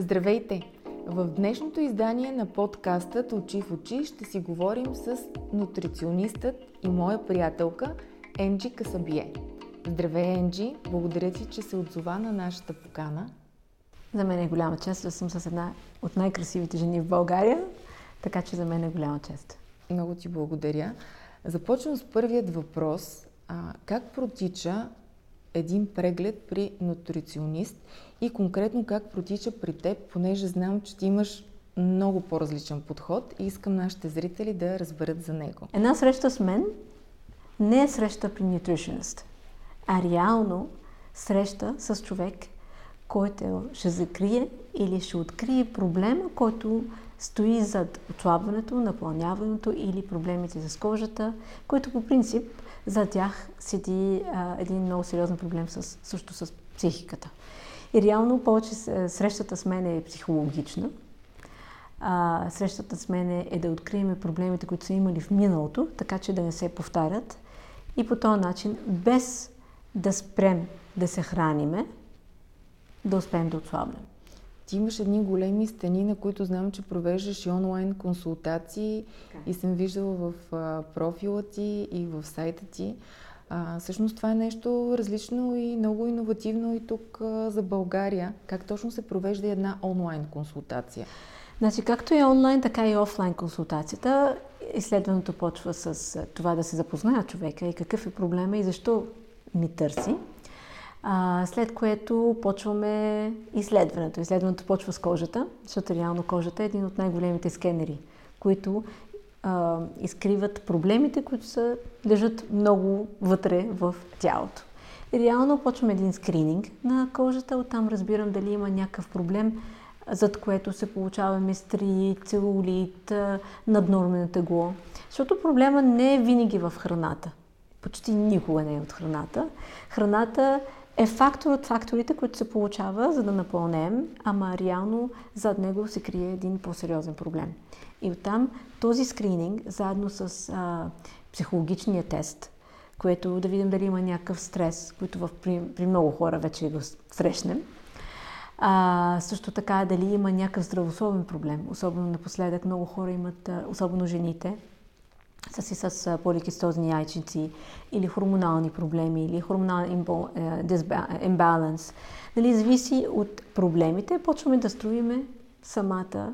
Здравейте! В днешното издание на подкастът Очи в очи ще си говорим с нутриционистът и моя приятелка Енджи Касабие. Здравей, Енджи! Благодаря ти, че се отзова на нашата покана. За мен е голяма чест да съм с една от най-красивите жени в България, така че за мен е голяма чест. Много ти благодаря. Започвам с първият въпрос. А, как протича един преглед при нутриционист и конкретно как протича при теб, понеже знам, че ти имаш много по-различен подход и искам нашите зрители да разберат за него. Една среща с мен не е среща при нутриционист, а реално среща с човек, който ще закрие или ще открие проблема, който стои зад отслабването, напълняването или проблемите с кожата, които по принцип за тях седи а, един много сериозен проблем с, също с психиката. И реално повече срещата с мен е психологична. А, срещата с мен е да открием проблемите, които са имали в миналото, така че да не се повтарят. И по този начин, без да спрем да се храниме, да успеем да отслабнем. Ти имаш едни големи стени, на които знам, че провеждаш и онлайн консултации okay. и съм виждала в профила ти и в сайта ти. А, всъщност това е нещо различно и много иновативно и тук а, за България. Как точно се провежда една онлайн консултация? Значи, както е онлайн, така и офлайн консултацията. Изследването почва с това да се запознае човека и какъв е проблема и защо ми търси. А, след което почваме изследването. Изследването почва с кожата, защото реално кожата е един от най-големите скенери, които а, изкриват проблемите, които са, лежат много вътре в тялото. Реално почваме един скрининг на кожата, оттам разбирам дали има някакъв проблем, зад което се получава мистри, целулит, наднормено тегло. Защото проблема не е винаги в храната. Почти никога не е от храната. Храната е фактор от факторите, които се получава, за да напълнем, ама реално зад него се крие един по-сериозен проблем. И оттам този скрининг, заедно с а, психологичния тест, което да видим дали има някакъв стрес, който в, при, при много хора вече го срещнем. А, също така дали има някакъв здравословен проблем. Особено напоследък много хора имат, особено жените, са си с поликистозни яйчици или хормонални проблеми или хормонален имбаланс. Дали зависи от проблемите, почваме да строиме самата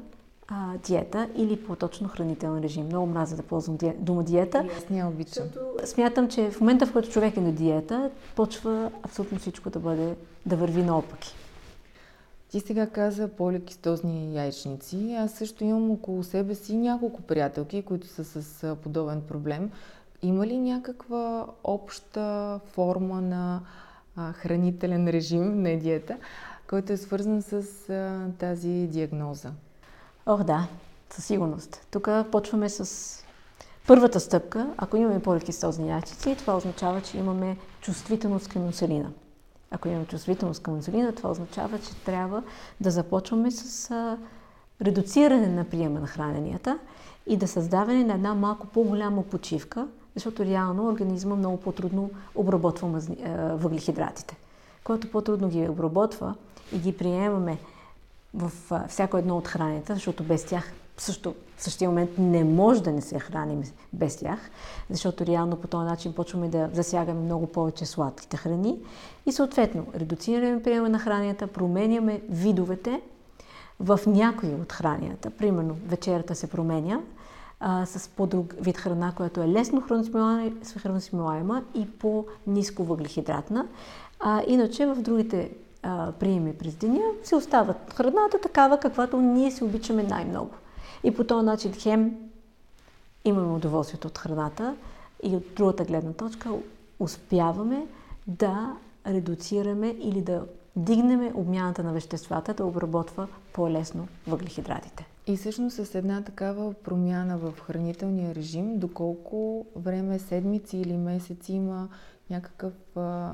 а, диета или по-точно хранителен режим. Много мразя да ползвам ди... дума диета. И аз не обичам. Смятам, че в момента, в който човек е на диета, почва абсолютно всичко да бъде, да върви наопаки. Ти сега каза поликистозни яйчници. Аз също имам около себе си няколко приятелки, които са с подобен проблем. Има ли някаква обща форма на а, хранителен режим, не диета, който е свързан с а, тази диагноза? Ох, да, със сигурност. Тук почваме с първата стъпка. Ако имаме поликистозни яйчици, това означава, че имаме чувствителност към инсулина. Ако имаме чувствителност към инсулина, това означава, че трябва да започваме с а, редуциране на приема на храненията и да създаване на една малко по-голяма почивка, защото реално организма много по-трудно обработва мазни, а, въглехидратите. Когато по-трудно ги обработва и ги приемаме в а, всяко едно от храненията, защото без тях също в същия момент не може да не се храним без тях, защото реално по този начин почваме да засягаме много повече сладките храни и съответно редуцираме приема на хранията, променяме видовете в някои от хранията. Примерно вечерата се променя а, с по-друг вид храна, която е лесно храносмилаема и по-низко въглехидратна. А, иначе в другите а, приеми през деня се остават храната такава, каквато ние си обичаме най-много. И по този начин хем имаме удоволствието от храната и от другата гледна точка успяваме да редуцираме или да дигнеме обмяната на веществата, да обработва по-лесно въглехидратите. И всъщност с една такава промяна в хранителния режим, доколко време, седмици или месеци има някакъв а,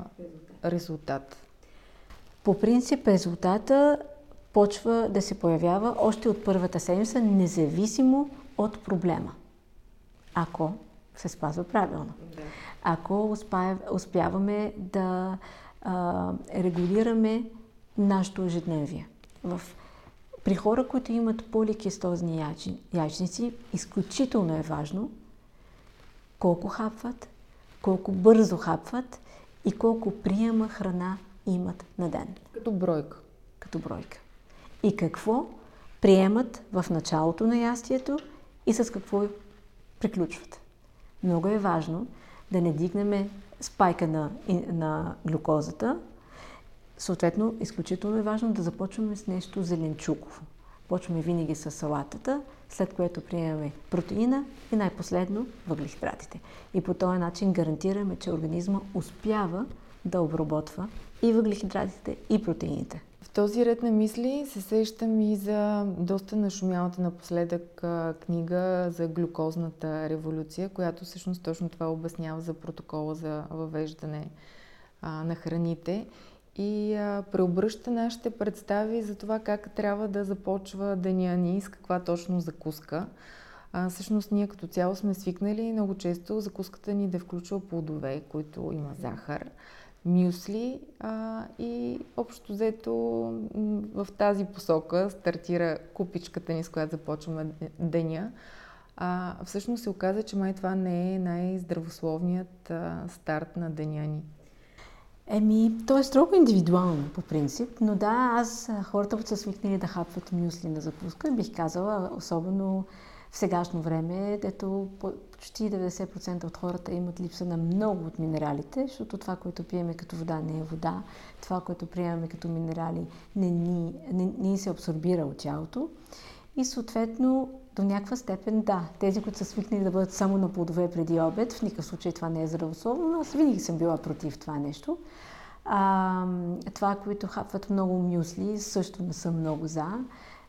резултат? По принцип резултата почва да се появява още от първата седмица, независимо от проблема. Ако се спазва правилно. Ако успяваме да а, регулираме нашето ежедневие. В при хора, които имат поликистозни яйчници, изключително е важно колко хапват, колко бързо хапват и колко приема храна имат на ден. Като бройка. Като бройка. И какво приемат в началото на ястието и с какво приключват. Много е важно да не дигнем спайка на, на глюкозата. Съответно, изключително е важно да започваме с нещо зеленчуково. Почваме винаги с салатата, след което приемаме протеина и най-последно въглехидратите. И по този начин гарантираме, че организма успява да обработва и въглехидратите, и протеините. В този ред на мисли се сещам и за доста нашумялата напоследък книга за глюкозната революция, която всъщност точно това обяснява за протокола за въвеждане на храните и а, преобръща нашите представи за това как трябва да започва деня ни, с каква точно закуска. А, всъщност ние като цяло сме свикнали много често закуската ни да включва плодове, които има захар мюсли а, и общо взето в тази посока стартира купичката ни, с която започваме деня. А, всъщност се оказа, че май това не е най-здравословният а, старт на деня ни. Еми, то е строго индивидуално по принцип, но да, аз хората, са свикнали да хапват мюсли на запуска, бих казала, особено в сегашно време, дето почти 90% от хората имат липса на много от минералите, защото това, което пиеме като вода, не е вода. Това, което приемаме като минерали, не ни, не, не се абсорбира от тялото. И съответно, до някаква степен, да, тези, които са свикнали да бъдат само на плодове преди обед, в никакъв случай това не е здравословно, но аз винаги съм била против това нещо. А, това, които хапват много мюсли, също не съм много за.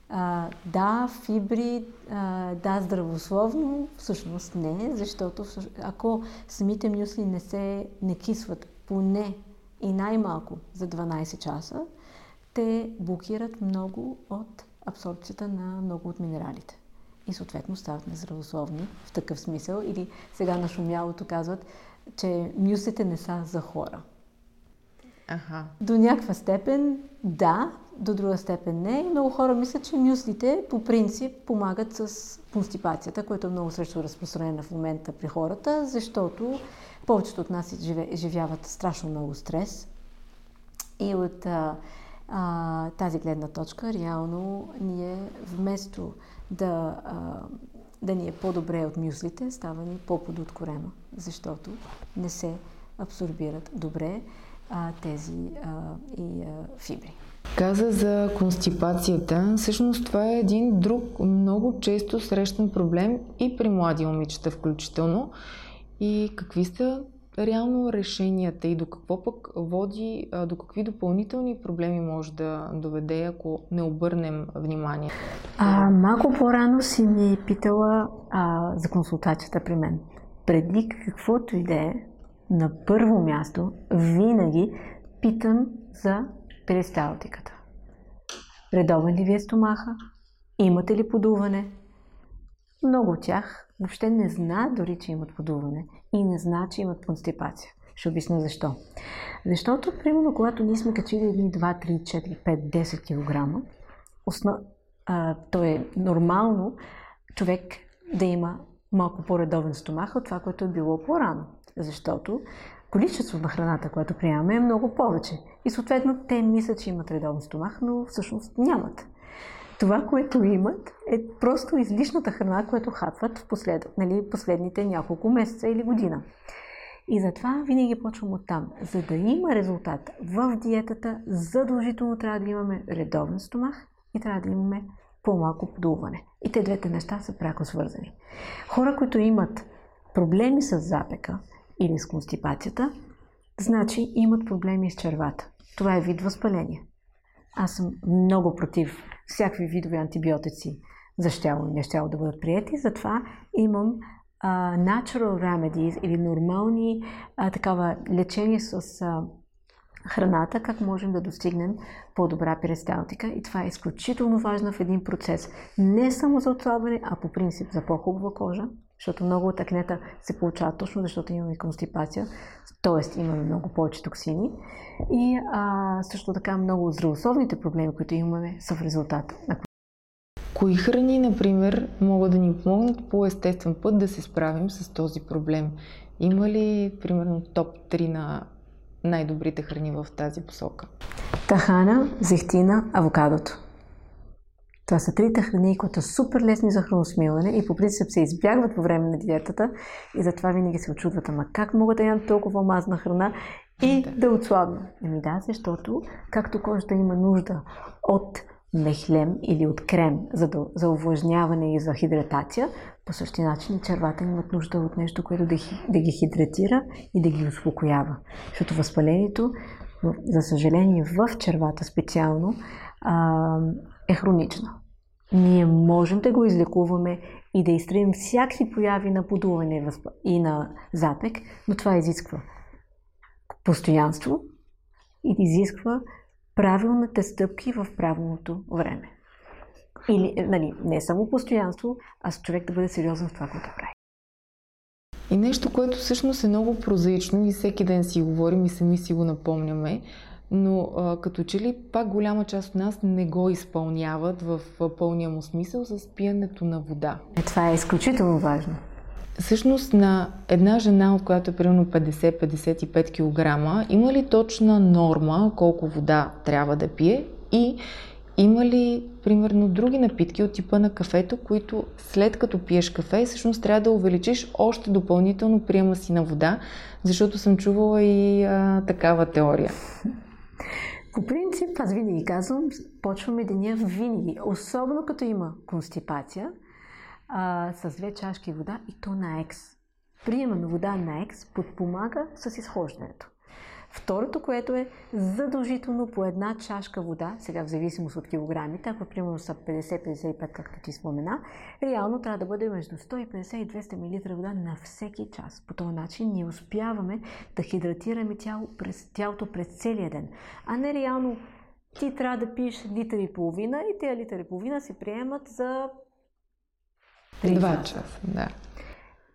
А, да, фибри, а, да, здравословно, всъщност не, защото ако самите мюсли не се не кисват поне и най-малко за 12 часа, те блокират много от абсорбцията на много от минералите. И съответно стават нездравословни в такъв смисъл. Или сега на шумялото казват, че мюслите не са за хора. Ага. До някаква степен да, до друга степен не. Много хора мислят, че мюслите по принцип помагат с констипацията, което е много срещу разпространено в момента при хората, защото повечето от нас живяват страшно много стрес. И от а, а, тази гледна точка, реално, ние вместо да, а, да ни е по-добре от мюслите, става ни по-под от корема, защото не се абсорбират добре а, тези а, и а, фибри. Каза за констипацията. Всъщност това е един друг много често срещан проблем и при млади момичета включително. И какви са реално решенията и до какво пък води, до какви допълнителни проблеми може да доведе, ако не обърнем внимание? А, малко по-рано си ми питала а, за консултацията при мен. Преди каквото и да е, на първо място винаги питам за перисталтиката. Редовен ли ви е стомаха? Имате ли подуване? Много от тях въобще не знаят дори, че имат подуване и не знаят, че имат констипация. Ще обясня защо. Защото, примерно, когато ние сме качили 1, 2, 3, 4, 5, 10 кг, основ... то е нормално човек да има малко по-редовен стомах от това, което е било по-рано. Защото количеството на храната, което приемаме, е много повече. И съответно те мислят, че имат редовен стомах, но всъщност нямат. Това, което имат, е просто излишната храна, която хапват в послед, нали, последните няколко месеца или година. И затова винаги почвам от там. За да има резултат в диетата, задължително трябва да имаме редовен стомах и трябва да имаме по-малко подуване. И те двете неща са пряко свързани. Хора, които имат проблеми с запека, или с констипацията, значи имат проблеми с червата. Това е вид възпаление. Аз съм много против всякакви видове антибиотици за щяло и не щяло да бъдат приети, затова имам uh, natural remedies или нормални uh, такава лечение с uh, храната, как можем да достигнем по-добра перисталтика. И това е изключително важно в един процес. Не само за отслабване, а по принцип за по-хубава кожа, защото много от акнета се получават точно защото имаме констипация, т.е. имаме много повече токсини. И а, също така много здравословните проблеми, които имаме, са в резултат Кои храни, например, могат да ни помогнат по естествен път да се справим с този проблем? Има ли, примерно, топ 3 на най-добрите храни в тази посока? Тахана, зехтина, авокадото. Това са трите храни, които са супер лесни за храносмилане и по принцип се избягват по време на диетата и затова винаги се очудват, ама как мога да ям толкова мазна храна и да, да отслабна? Еми да, защото както кожата има нужда от мехлем или от крем за, да, за увлажняване и за хидратация, по същия начин червата имат нужда от нещо, което да, да ги хидратира и да ги успокоява. Защото възпалението, за съжаление, в червата специално, е хронично. Ние можем да го излекуваме и да изтрием всякакви появи на подуване и на запек, но това изисква постоянство и изисква правилните стъпки в правилното време. Или, нали, не само постоянство, а с човек да бъде сериозен в това, което прави. И нещо, което всъщност е много прозаично и всеки ден си говорим и сами си го напомняме, но а, като че ли пак голяма част от нас не го изпълняват в пълния му смисъл с пиенето на вода. Е, това е изключително важно. Всъщност на една жена, от която е примерно 50-55 кг, има ли точна норма колко вода трябва да пие и има ли, примерно, други напитки от типа на кафето, които след като пиеш кафе, всъщност трябва да увеличиш още допълнително приема си на вода, защото съм чувала и а, такава теория. По принцип, аз винаги казвам, почваме деня винаги, особено като има констипация, а, с две чашки вода и то на екс. Приема на вода на екс подпомага с изхождането. Второто, което е задължително по една чашка вода, сега в зависимост от килограмите, ако примерно са 50-55, както ти спомена, реално трябва да бъде между 150 и 200 мл вода на всеки час. По този начин ние успяваме да хидратираме тяло през, тялото през целия ден, а не реално ти трябва да пиеш литър и половина и тези литър и половина се приемат за 3 Два часа, да.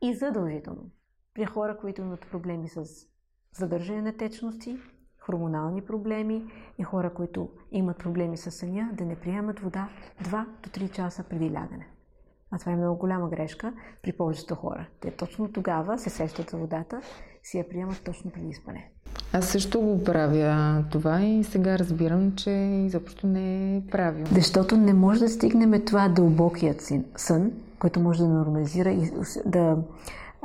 И задължително. При хора, които имат проблеми с задържане на течности, хормонални проблеми и хора, които имат проблеми с съня, да не приемат вода 2 до 3 часа преди лягане. А това е много голяма грешка при повечето хора. Те точно тогава се сещат за водата, си я приемат точно преди спане. Аз също го правя това и сега разбирам, че изобщо не е правилно. Защото не може да стигнем това дълбокият сън, който може да нормализира и да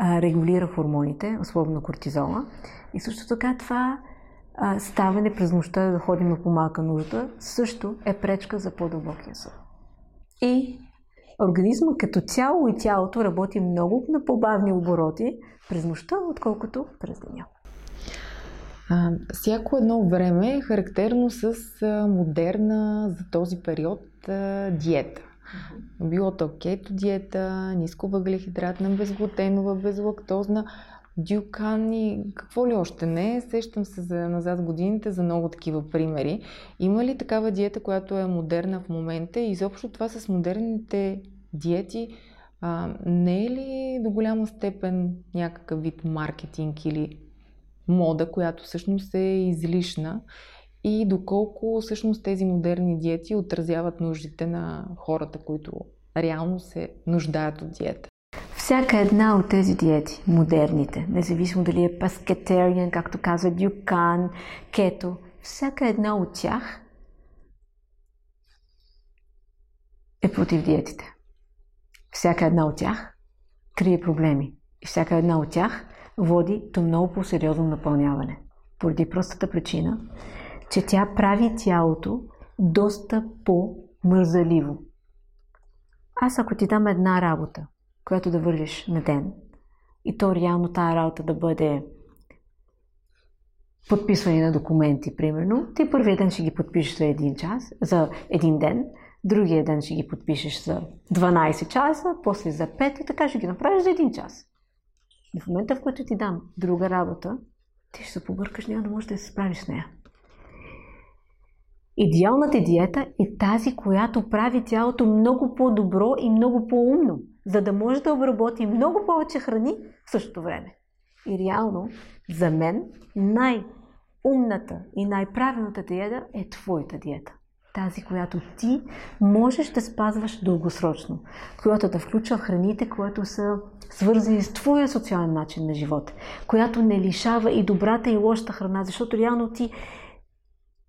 регулира хормоните, особено кортизола. И също така това а, ставане през нощта да ходим на по-малка нужда също е пречка за по-дълбокия сън. И организма като цяло и тялото работи много на по-бавни обороти през нощта, отколкото през деня. А, всяко едно време е характерно с а, модерна за този период а, диета. Било то кето диета, ниско въглехидратна, безглутенова, безлактозна, дюкан и какво ли още не. Сещам се за назад годините за много такива примери. Има ли такава диета, която е модерна в момента и изобщо това с модерните диети а, не е ли до голяма степен някакъв вид маркетинг или мода, която всъщност е излишна и доколко всъщност тези модерни диети отразяват нуждите на хората, които реално се нуждаят от диета. Всяка една от тези диети, модерните, независимо дали е паскетариан, както казва Дюкан, кето, всяка една от тях е против диетите. Всяка една от тях крие проблеми. И всяка една от тях води до много по-сериозно напълняване. Поради простата причина, че тя прави тялото доста по-мързаливо. Аз ако ти дам една работа, която да вървиш на ден, и то реално тази работа да бъде подписване на документи, примерно, ти първият ден ще ги подпишеш за един час, за един ден, другия ден ще ги подпишеш за 12 часа, после за 5 и така ще ги направиш за един час. И в момента, в който ти дам друга работа, ти ще се побъркаш, няма да можеш да се справиш с нея. Идеалната диета е тази, която прави тялото много по-добро и много по-умно, за да може да обработи много повече храни в същото време. И реално, за мен, най-умната и най-правилната диета е твоята диета. тази, която ти можеш да спазваш дългосрочно, която да включва храните, които са свързани с твоя социален начин на живот, която не лишава и добрата и лошата храна, защото реално ти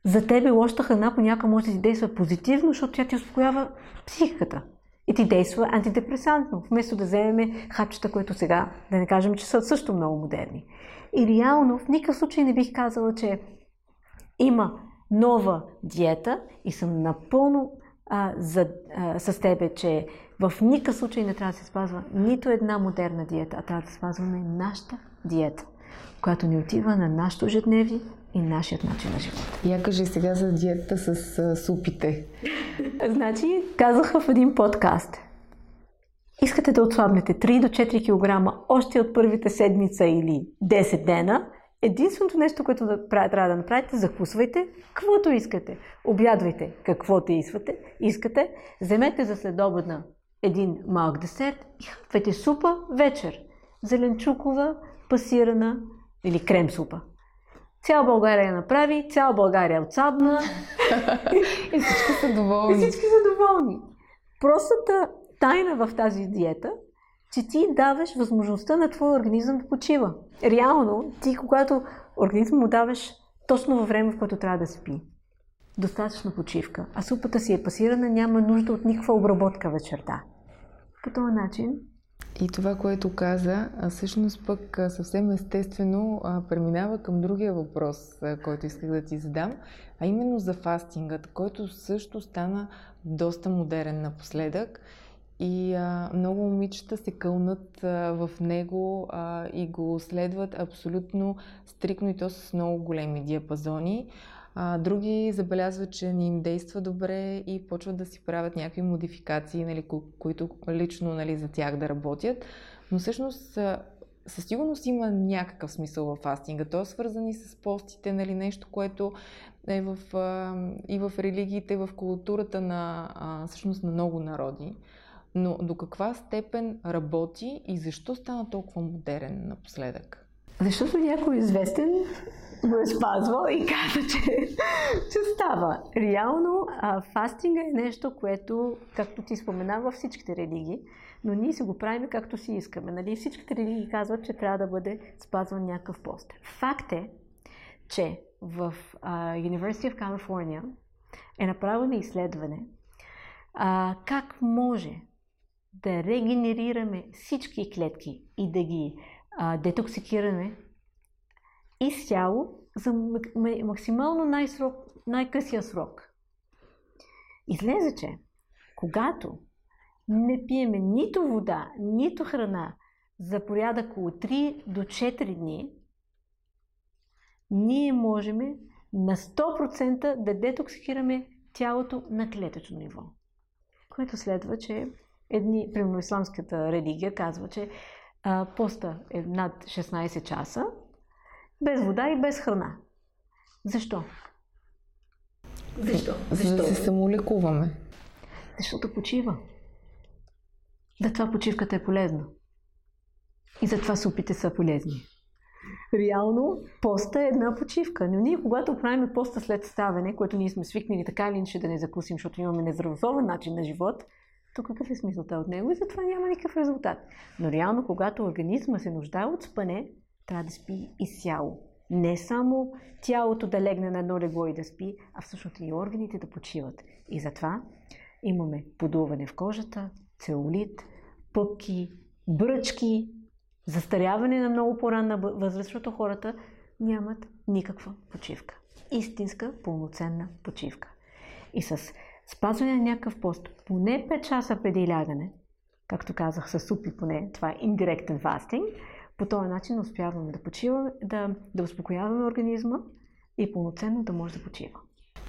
за тебе лошата храна понякога може да ти действа позитивно, защото тя ти успокоява психиката и ти действа антидепресантно, вместо да вземем хапчета, които сега, да не кажем, че са също много модерни. И реално в никакъв случай не бих казала, че има нова диета и съм напълно а, за, а, с тебе, че в никакъв случай не трябва да се спазва нито една модерна диета, а трябва да спазваме нашата диета, която ни отива на нашето ежедневие и нашият начин на живота. Я кажи сега за диета с а, супите. значи, казах в един подкаст. Искате да отслабнете 3 до 4 кг още от първите седмица или 10 дена, единственото нещо, което да, трябва да направите, закусвайте каквото искате. Обядвайте каквото искате, искате. Вземете за следобедна един малък десерт и хапвайте супа вечер. Зеленчукова, пасирана или крем супа. Цяла България я направи, цяла България отсабна. и всички са доволни. И всички са доволни. Простата тайна в тази диета, че ти даваш възможността на твоя организъм да почива. Реално, ти когато организъм му даваш точно във време, в което трябва да спи, достатъчно почивка, а супата си е пасирана, няма нужда от никаква обработка вечерта. По този начин и това, което каза, всъщност пък съвсем естествено преминава към другия въпрос, който исках да ти задам, а именно за фастингът, който също стана доста модерен напоследък. И а, много момичета се кълнат а, в него а, и го следват абсолютно стрикно и то с много големи диапазони. А, други забелязват, че не им действа добре и почват да си правят някакви модификации, нали, ко- които лично нали, за тях да работят. Но всъщност със сигурност има някакъв смисъл в фастинга. То е свързан и с постите, нали, нещо, което е в, а, и в религиите, в културата на, а, всъщност на много народи. Но до каква степен работи и защо стана толкова модерен напоследък? Защото някой известен го е спазвал и каза, че, че става. Реално а, фастинга е нещо, което, както ти спомена, във всичките религии, но ние си го правим както си искаме. Нали? Всичките религии казват, че трябва да бъде спазван някакъв пост. Факт е, че в uh, University of California е направено изследване uh, как може да регенерираме всички клетки и да ги uh, детоксикираме изцяло за максимално най-срок, най-късия срок. Излезе, че когато не пиеме нито вода, нито храна за порядък около 3 до 4 дни, ние можем на 100% да детоксикираме тялото на клетъчно ниво. Което следва, че едни, примерно исламската религия казва, че а, поста е над 16 часа, без вода и без храна. Защо? Защо? Защо? За да се самолекуваме. Защото почива. Да, това почивката е полезна. И затова супите са полезни. Реално, поста е една почивка. Но ние, когато правим поста след ставане, което ние сме свикнали така или иначе да не закусим, защото имаме нездравословен начин на живот, то какъв е смисълта от него и затова няма никакъв резултат. Но реално, когато организма се нуждае от спане, трябва да спи изцяло. Не само тялото да легне на едно легло и да спи, а всъщност и органите да почиват. И затова имаме подуване в кожата, целулит, пъпки, бръчки, застаряване на много по-ранна възраст, защото хората нямат никаква почивка. Истинска, пълноценна почивка. И с спазване на някакъв пост, поне 5 часа преди лягане, както казах, с супи поне, това е индиректен фастинг, по този начин успяваме да почиваме, да, да успокояваме организма и пълноценно да може да почива.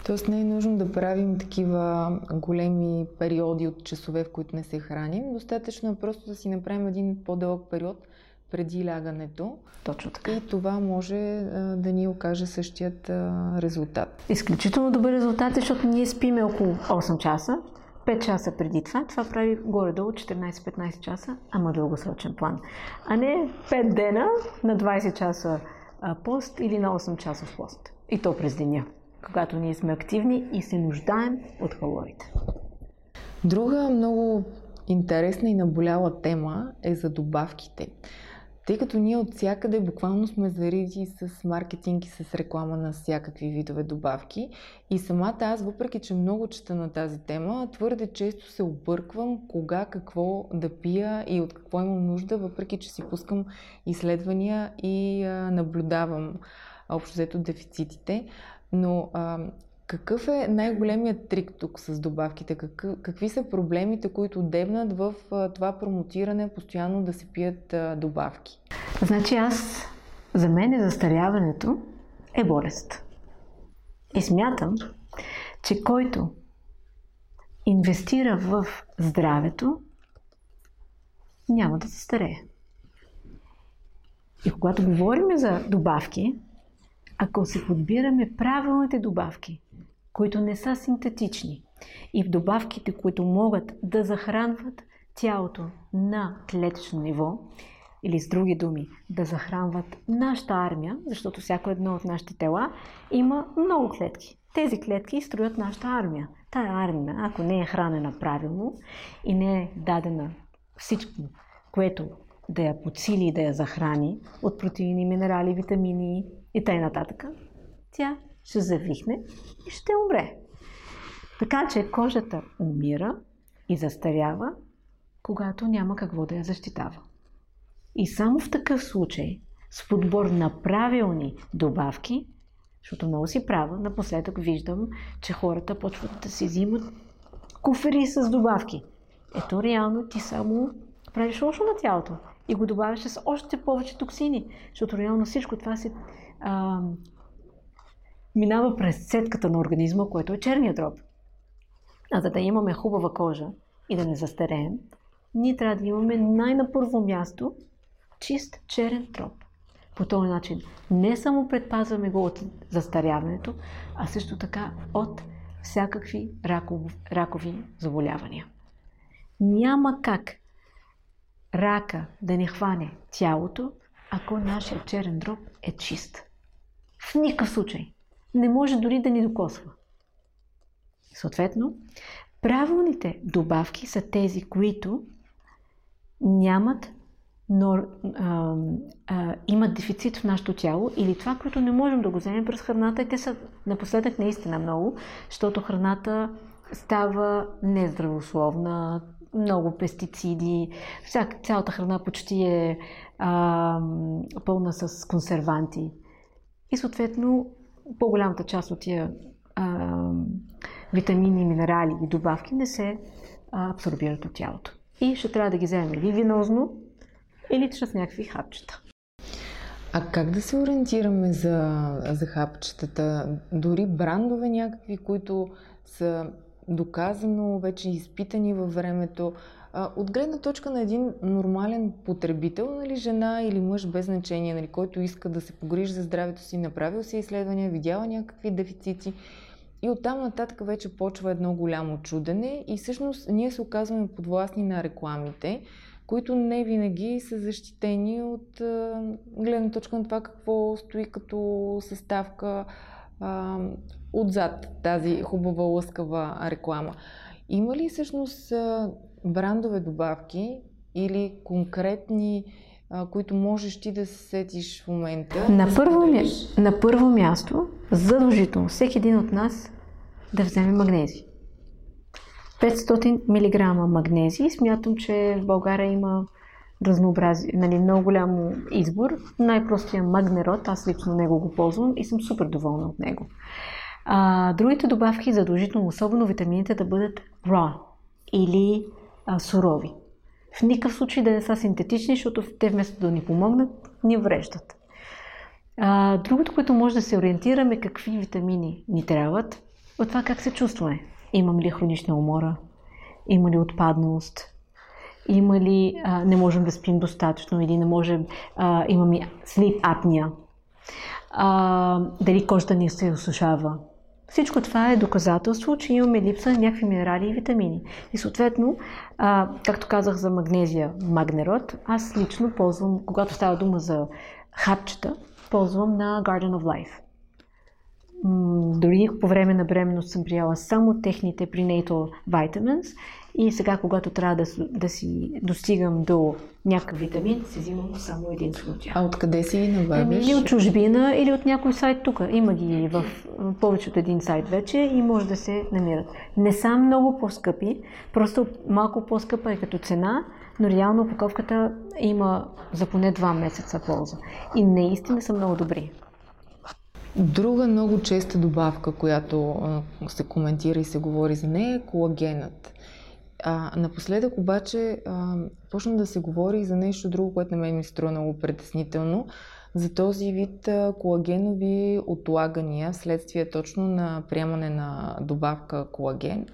Тоест не е нужно да правим такива големи периоди от часове, в които не се храним. Достатъчно е просто да си направим един по-дълъг период преди лягането. Точно така. И това може а, да ни окаже същият а, резултат. Изключително добър резултат, защото ние спиме около 8 часа 5 часа преди това, това прави горе-долу 14-15 часа, ама дългосрочен план. А не 5 дена на 20 часа пост или на 8 часов пост. И то през деня. когато ние сме активни и се нуждаем от калориите. Друга много интересна и наболяла тема е за добавките. Тъй като ние от всякъде буквално сме зариди с маркетинг и с реклама на всякакви видове добавки. И самата аз, въпреки че много чета на тази тема, твърде често се обърквам кога какво да пия и от какво имам нужда, въпреки че си пускам изследвания и а, наблюдавам общо взето дефицитите. Но а, какъв е най-големият трик тук с добавките? Какъв, какви са проблемите, които дебнат в това промотиране, постоянно да се пият добавки? Значи аз, за мен застаряването е болест. И смятам, че който инвестира в здравето, няма да се старее. И когато говорим за добавки, ако се подбираме правилните добавки, които не са синтетични и в добавките, които могат да захранват тялото на клетъчно ниво, или с други думи, да захранват нашата армия, защото всяко едно от нашите тела има много клетки. Тези клетки строят нашата армия. Тая армия, ако не е хранена правилно и не е дадена всичко, което да я подсили и да я захрани от протеини, минерали, витамини и т.н. тя ще завихне и ще умре. Така че кожата умира и застарява, когато няма какво да я защитава. И само в такъв случай, с подбор на правилни добавки, защото много си права, напоследък виждам, че хората почват да си взимат куфери с добавки. Ето реално ти само правиш лошо на тялото и го добавяш с още повече токсини, защото реално всичко това се а, минава през сетката на организма, което е черния дроб. А за да имаме хубава кожа и да не застареем, ние трябва да имаме най-на първо място чист черен дроб. По този начин не само предпазваме го от застаряването, а също така от всякакви раков, ракови заболявания. Няма как рака да не хване тялото, ако нашия черен дроб е чист. В никакъв случай не може дори да ни докосва. Съответно, правилните добавки са тези, които нямат, но а, а, имат дефицит в нашето тяло или това, което не можем да го вземем през храната. И те са напоследък наистина много, защото храната става нездравословна, много пестициди, всяка, цялата храна почти е а, пълна с консерванти. И съответно по-голямата част от тия а, витамини, минерали и добавки не се абсорбират от тялото. И ще трябва да ги вземем или винозно, или чрез някакви хапчета. А как да се ориентираме за, за хапчетата? Дори брандове някакви, които са доказано вече изпитани във времето. От гледна точка на един нормален потребител, нали, жена или мъж без значение, нали, който иска да се погрижи за здравето си, направил си изследвания, видяла някакви дефицити и оттам нататък вече почва едно голямо чудене и всъщност ние се оказваме подвластни на рекламите, които не винаги са защитени от гледна точка на това какво стои като съставка а, отзад тази хубава лъскава реклама. Има ли всъщност брандове добавки или конкретни, а, които можеш ти да се сетиш в момента? На, първо, ми, на първо място, задължително, всеки един от нас да вземе магнези. 500 мг магнези. Смятам, че в България има разнообразие, нали, много голям избор. Най-простия магнерод, аз лично него го ползвам и съм супер доволна от него. А, другите добавки задължително, особено витамините, да бъдат raw или а, сурови. В никакъв случай да не са синтетични, защото те вместо да ни помогнат, ни вреждат. А, другото, което може да се ориентираме, какви витамини ни трябват, от това как се чувстваме. Имам ли хронична умора? Има ли отпадност? Има ли а, не можем да спим достатъчно или не можем, а, имаме sleep апния? А, дали кожата ни се осушава? Всичко това е доказателство, че имаме липса на някакви минерали и витамини. И съответно, а, както казах за магнезия, магнерод, аз лично ползвам, когато става дума за хапчета, ползвам на Garden of Life. Дори по време на бременност съм приела само техните prenatal vitamins и сега, когато трябва да, да си достигам до някакъв витамин, си взимам само един случай. А откъде си набавяш? Или от чужбина, или от някой сайт тук. Има ги в повече от един сайт вече и може да се намират. Не са много по-скъпи, просто малко по-скъпа е като цена, но реално упаковката има за поне два месеца полза. И наистина са много добри. Друга много честа добавка, която се коментира и се говори за нея е колагенът. А, напоследък обаче а, почна да се говори за нещо друго, което на мен ми струва много притеснително, за този вид а, колагенови отлагания вследствие точно на приемане на добавка колаген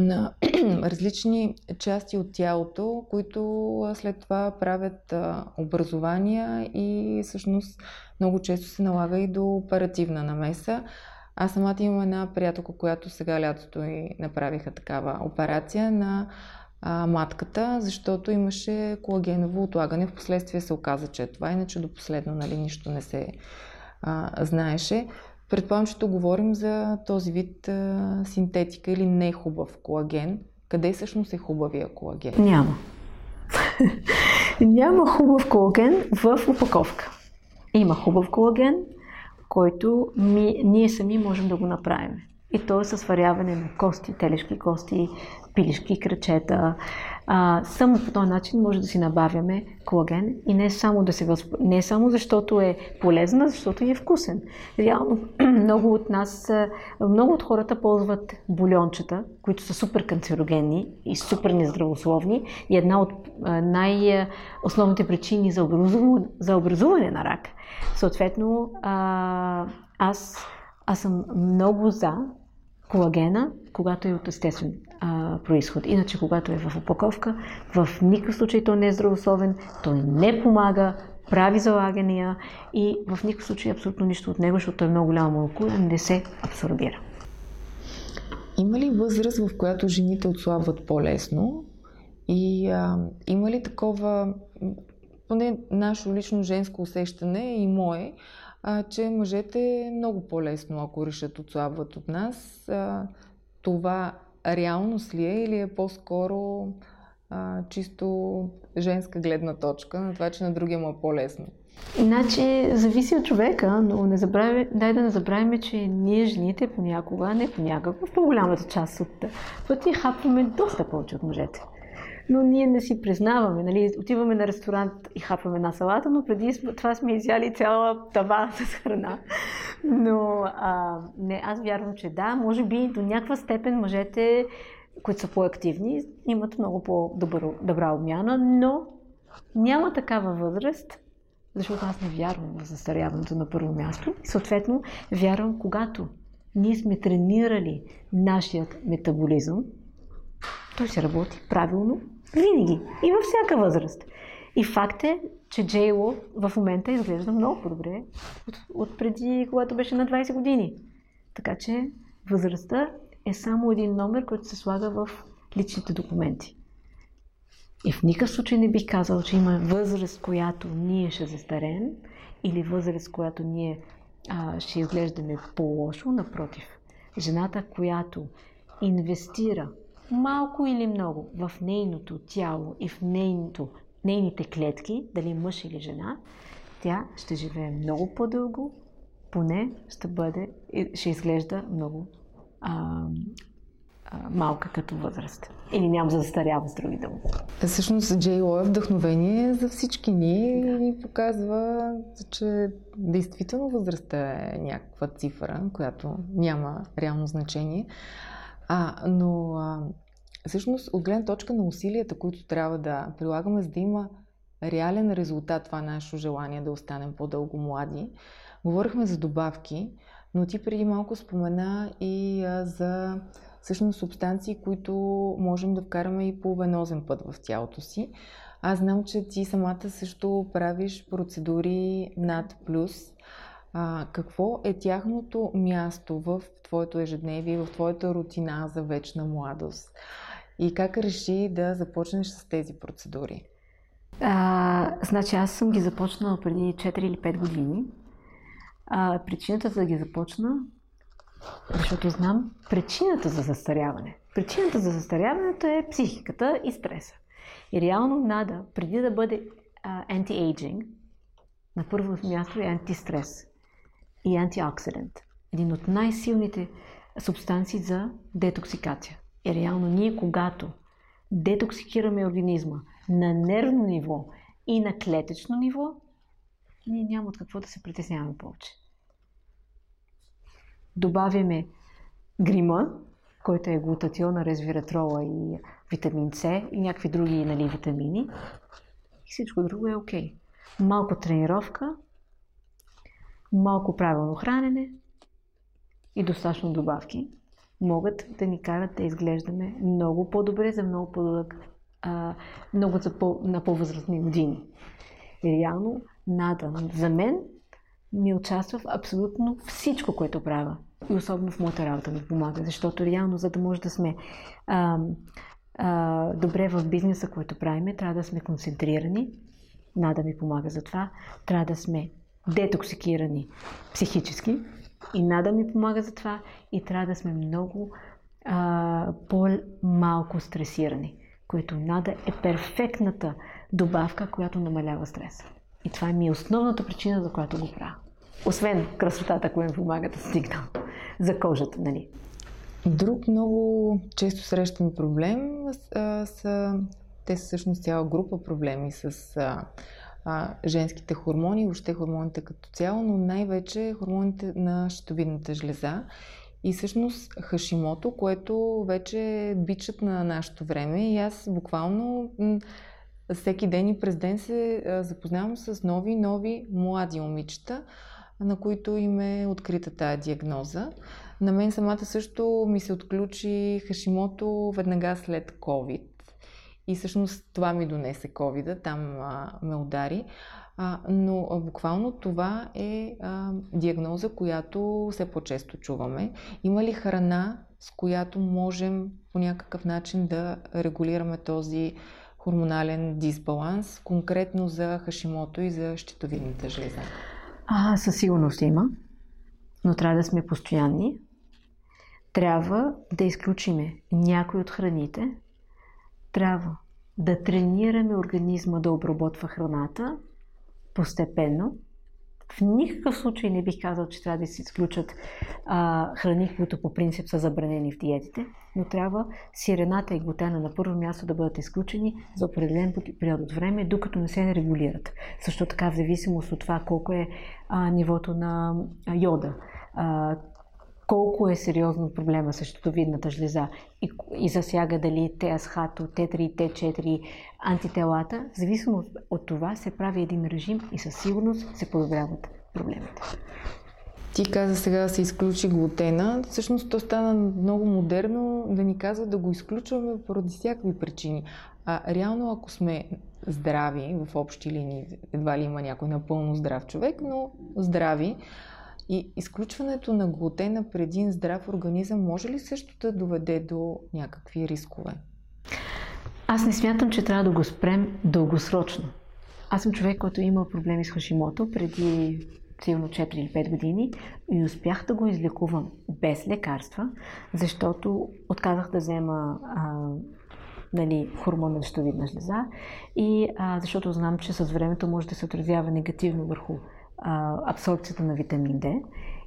на различни части от тялото, които след това правят образования и всъщност много често се налага и до оперативна намеса. Аз самата имам една приятелка, която сега лятото и направиха такава операция на а, матката, защото имаше колагеново отлагане. Впоследствие се оказа, че е това, иначе до последно нали, нищо не се а, знаеше. Предполагам, че говорим за този вид а, синтетика или не хубав колаген. Къде всъщност е хубавия колаген? Няма. Няма хубав колаген в упаковка. Има хубав колаген, който ми, ние сами можем да го направим. И то е със сваряване на кости, телешки кости, пилишки кръчета. А, само по този начин може да си набавяме колаген и не само, да се възп... не само защото е полезна, защото е вкусен. Реално много от нас, много от хората ползват бульончета, които са супер канцерогенни и супер нездравословни и една от най-основните причини за образуване, за образуване на рак. Съответно, а, аз, аз съм много за колагена, когато е от естествен а, происход. Иначе, когато е в опаковка, в никакъв случай той не е здравословен, той не помага, прави залагания и в никакъв случай абсолютно нищо от него, защото е много голяма молекула, не се абсорбира. Има ли възраст, в която жените отслабват по-лесно? И а, има ли такова, поне наше лично женско усещане и мое, а, че мъжете много по-лесно, ако решат отслабват от нас. А, това реалност ли е или е по-скоро а, чисто женска гледна точка на това, че на другия му е по-лесно? Значи, зависи от човека, но не дай да не забравяме, че ние жените понякога, не понякога, в по-голямата част от пъти хапваме доста повече от мъжете но ние не си признаваме. Нали? Отиваме на ресторант и хапваме една салата, но преди това сме изяли цяла тава с храна. Но а, не, аз вярвам, че да, може би до някаква степен мъжете, които са по-активни, имат много по-добра обмяна, но няма такава възраст, защото аз не вярвам в застаряването на първо място. Съответно вярвам, когато ние сме тренирали нашият метаболизъм, той се работи правилно винаги. И във всяка възраст. И факт е, че Джейло в момента изглежда много по-добре от, от преди, когато беше на 20 години. Така че възрастта е само един номер, който се слага в личните документи. И в никакъв случай не бих казал, че има възраст, която ние ще застарем или възраст, която ние а, ще изглеждаме по-лошо. Напротив, жената, която инвестира малко или много в нейното тяло и в нейното, нейните клетки, дали мъж или жена, тя ще живее много по-дълго, поне ще бъде, ще изглежда много а, малка като възраст. Или няма за да старява с други думи. Всъщност Джей Ло е вдъхновение за всички ни да. и показва, че действително възрастта е някаква цифра, която няма реално значение. А, но а, всъщност от гледна точка на усилията, които трябва да прилагаме, за да има реален резултат това наше желание да останем по-дълго млади, говорихме за добавки, но ти преди малко спомена и а, за всъщност субстанции, които можем да вкараме и по венозен път в тялото си. Аз знам, че ти самата също правиш процедури над плюс. А, какво е тяхното място в твоето ежедневие, в твоята рутина за вечна младост? И как реши да започнеш с тези процедури? А, значи аз съм ги започнала преди 4 или 5 години. А, причината за да ги започна Защото знам причината за застаряване. Причината за застаряването е психиката и стреса. И реално нада, преди да бъде anti-aging, на първо място е антистрес и антиоксидант. Един от най-силните субстанции за детоксикация. И реално ние, когато детоксикираме организма на нервно ниво и на клетъчно ниво, ние няма от какво да се притесняваме повече. Добавяме грима, който е глутатиона, резвератрола и витамин С и някакви други нали, витамини. И всичко друго е окей. Okay. Малко тренировка, малко правилно хранене и достатъчно добавки могат да ни карат да изглеждаме много по-добре за много по-дълъг, много за по, на по-възрастни години. И реално, нада за мен ми участва в абсолютно всичко, което правя. И особено в моята работа ми помага, защото реално, за да може да сме а, а, добре в бизнеса, който правиме, трябва да сме концентрирани. Нада ми помага за това. Трябва да сме детоксикирани психически. И Нада ми помага за това. И трябва да сме много а, по-малко стресирани, което Нада е перфектната добавка, която намалява стреса. И това е ми основната причина, за която го правя. Освен красотата, която ми помага да стигна за кожата, нали? Друг много често срещан проблем а, са, те са всъщност цяла група проблеми с а, а, женските хормони, въобще хормоните като цяло, но най-вече хормоните на щитовидната жлеза. И всъщност Хашимото, което вече е бичът на нашето време и аз буквално всеки ден и през ден се запознавам с нови, нови млади момичета, на които им е открита тая диагноза. На мен самата също ми се отключи Хашимото веднага след COVID. И всъщност това ми донесе covid там а, ме удари. А, но а, буквално това е а, диагноза, която все по-често чуваме. Има ли храна, с която можем по някакъв начин да регулираме този хормонален дисбаланс, конкретно за хашимото и за щитовидната жлеза? А, със сигурност има, но трябва да сме постоянни. Трябва да изключиме някои от храните, трябва да тренираме организма да обработва храната постепенно. В никакъв случай не бих казал, че трябва да се изключат а, храни, които по принцип са забранени в диетите, но трябва сирената и глутена на първо място да бъдат изключени за определен период от време, докато не се регулират. Също така в зависимост от това колко е а, нивото на йода, а, колко е сериозно проблема с щитовидната жлеза и, и засяга дали ТСХ, Т3, Т4, антителата, в зависимост от това се прави един режим и със сигурност се подобряват проблемите. Ти каза сега да се изключи глутена. Всъщност то стана много модерно да ни казва да го изключваме поради всякакви причини. А реално, ако сме здрави в общи линии, едва ли има някой напълно здрав човек, но здрави, и изключването на глутена преди здрав организъм може ли също да доведе до някакви рискове? Аз не смятам, че трябва да го спрем дългосрочно. Аз съм човек, който има проблеми с Хашимото преди силно 4 или 5 години и успях да го излекувам без лекарства, защото отказах да взема а, нали, хормон на щитовидна жлеза и а, защото знам, че с времето може да се отразява негативно върху а, абсорбцията на витамин D.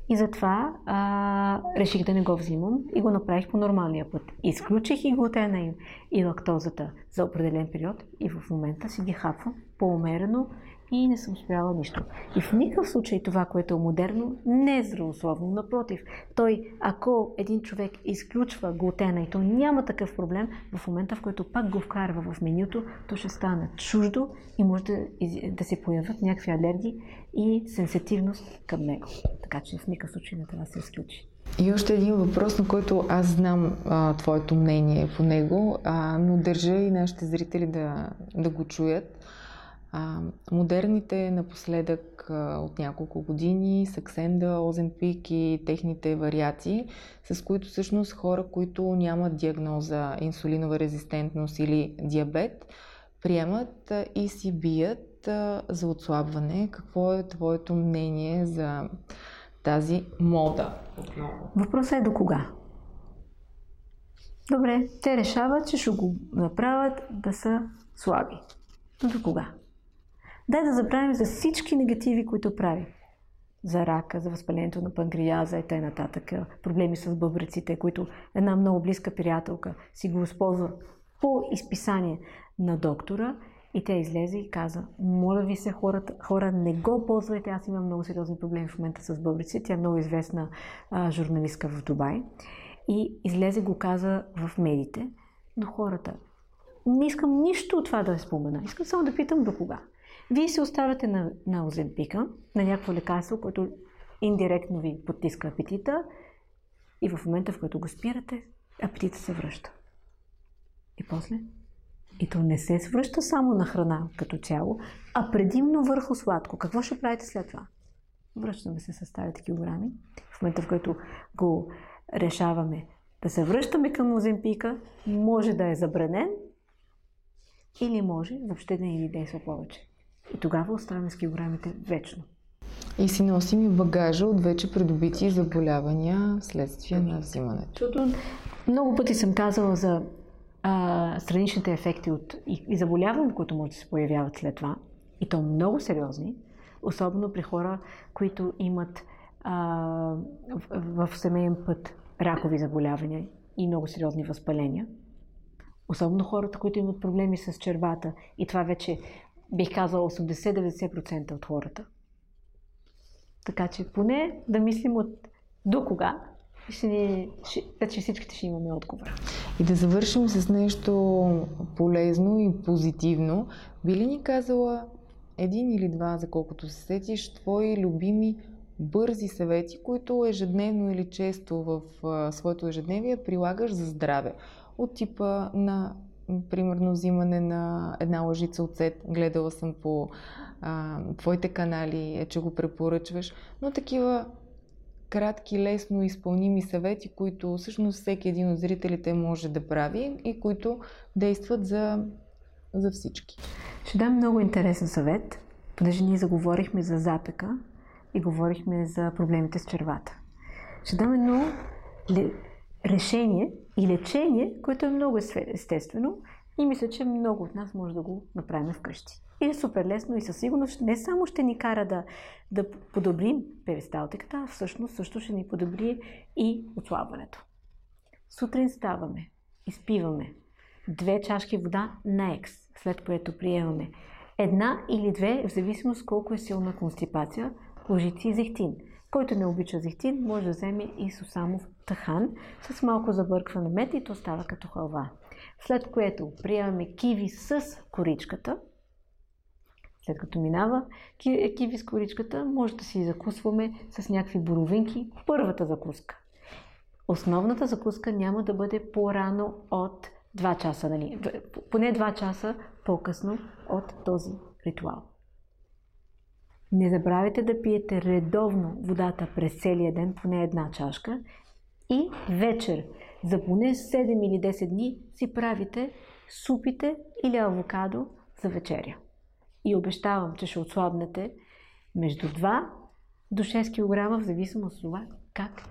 И затова а, реших да не го взимам и го направих по нормалния път. Изключих и глутена и, и лактозата за определен период и в момента си ги хапвам по-умерено и не съм успяла нищо. И в никакъв случай това, което е модерно, не е здравословно. Напротив, той, ако един човек изключва глутена и то няма такъв проблем, в момента, в който пак го вкарва в менюто, то ще стане чуждо и може да, да се появят някакви алергии и сенситивност към него. Така че в никакъв случай не трябва да се изключи. И още един въпрос, на който аз знам а, твоето мнение по него, а, но държа и нашите зрители да, да го чуят. А, модерните напоследък а, от няколко години, Саксенда, Озенпик и техните вариации, с които всъщност хора, които нямат диагноза инсулинова резистентност или диабет, приемат а, и си бият а, за отслабване. Какво е твоето мнение за тази мода. Въпросът е до кога? Добре, те решават, че ще го направят да са слаби. Но до кога? Дай да забравим за всички негативи, които прави. За рака, за възпалението на панкреаза и т.н. Проблеми с бъбреците, които една много близка приятелка си го използва по изписание на доктора и тя излезе и каза, моля ви се, хората, хора, не го ползвайте, аз имам много сериозни проблеми в момента с бъбрици. Тя е много известна а, журналистка в Дубай. И излезе го каза в медиите, но хората, не искам нищо от това да спомена. Искам само да питам до кога. Вие се оставяте на, на оземпика, на някакво лекарство, което индиректно ви потиска апетита и в момента, в който го спирате, апетита се връща. И после? И то не се свръща само на храна като цяло, а предимно върху сладко. Какво ще правите след това? Връщаме се с старите килограми. В момента, в който го решаваме да се връщаме към Оземпика, може да е забранен или може въобще да не ни действа повече. И тогава оставяме с килограмите вечно. И си носим и багажа от вече придобити заболявания вследствие на взимането. Защото много пъти съм казала за а, страничните ефекти от и, и заболявания, които може да се появяват след това. И то много сериозни, особено при хора, които имат а, в, в семейен път ракови заболявания и много сериозни възпаления. Особено хората, които имат проблеми с червата. И това вече бих казала 80-90% от хората. Така че поне да мислим от до кога ще ни, ще, вече всичките ще имаме отговор. И да завършим с нещо полезно и позитивно. Би ли ни казала един или два, за колкото се сетиш, твои любими бързи съвети, които ежедневно или често в а, своето ежедневие прилагаш за здраве? От типа на примерно взимане на една лъжица оцет. Гледала съм по а, твоите канали, е, че го препоръчваш, но такива кратки, лесно изпълними съвети, които всъщност всеки един от зрителите може да прави и които действат за, за всички. Ще дам много интересен съвет, понеже ние заговорихме за запека и говорихме за проблемите с червата. Ще дам едно решение и лечение, което е много естествено и мисля, че много от нас може да го направим вкъщи. И е супер лесно и със сигурност не само ще ни кара да, да подобрим перисталтиката, а всъщност също ще ни подобри и отслабването. Сутрин ставаме, изпиваме две чашки вода на екс, след което приемаме една или две, в зависимост колко е силна констипация, лъжици зехтин. Който не обича зехтин, може да вземе и сусамов тахан с малко забъркване мед и то става като халва. След което приемаме киви с коричката. След като минава киви с коричката, може да си закусваме с някакви боровинки първата закуска. Основната закуска няма да бъде по-рано от 2 часа, нали? поне 2 часа по-късно от този ритуал. Не забравяйте да пиете редовно водата през целия ден, поне една чашка. И вечер, за поне 7 или 10 дни, си правите супите или авокадо за вечеря. И обещавам, че ще отслабнете между 2 до 6 кг, в зависимост от това как,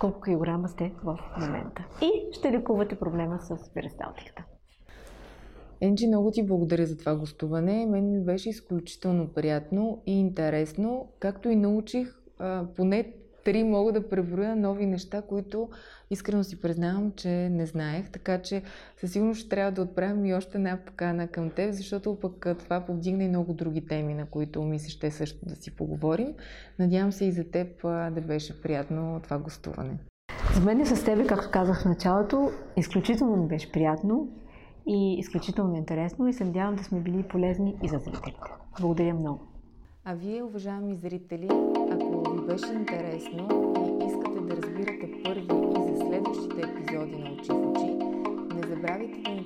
колко килограма сте в момента. И ще лекувате проблема с перисталтиката. Енджи, много ти благодаря за това гостуване. Мен беше изключително приятно и интересно, както и научих поне три мога да преброя нови неща, които искрено си признавам, че не знаех. Така че със сигурност ще трябва да отправим и още една покана към теб, защото пък това повдигна и много други теми, на които ми се ще също да си поговорим. Надявам се и за теб да беше приятно това гостуване. За мен с тебе, както казах в началото, изключително ми беше приятно и изключително интересно и се надявам да сме били полезни и за зрителите. Благодаря много. А вие, уважаеми зрители, ако беше интересно и искате да разбирате първи и за следващите епизоди на Очи в очи, не забравяйте да натиснете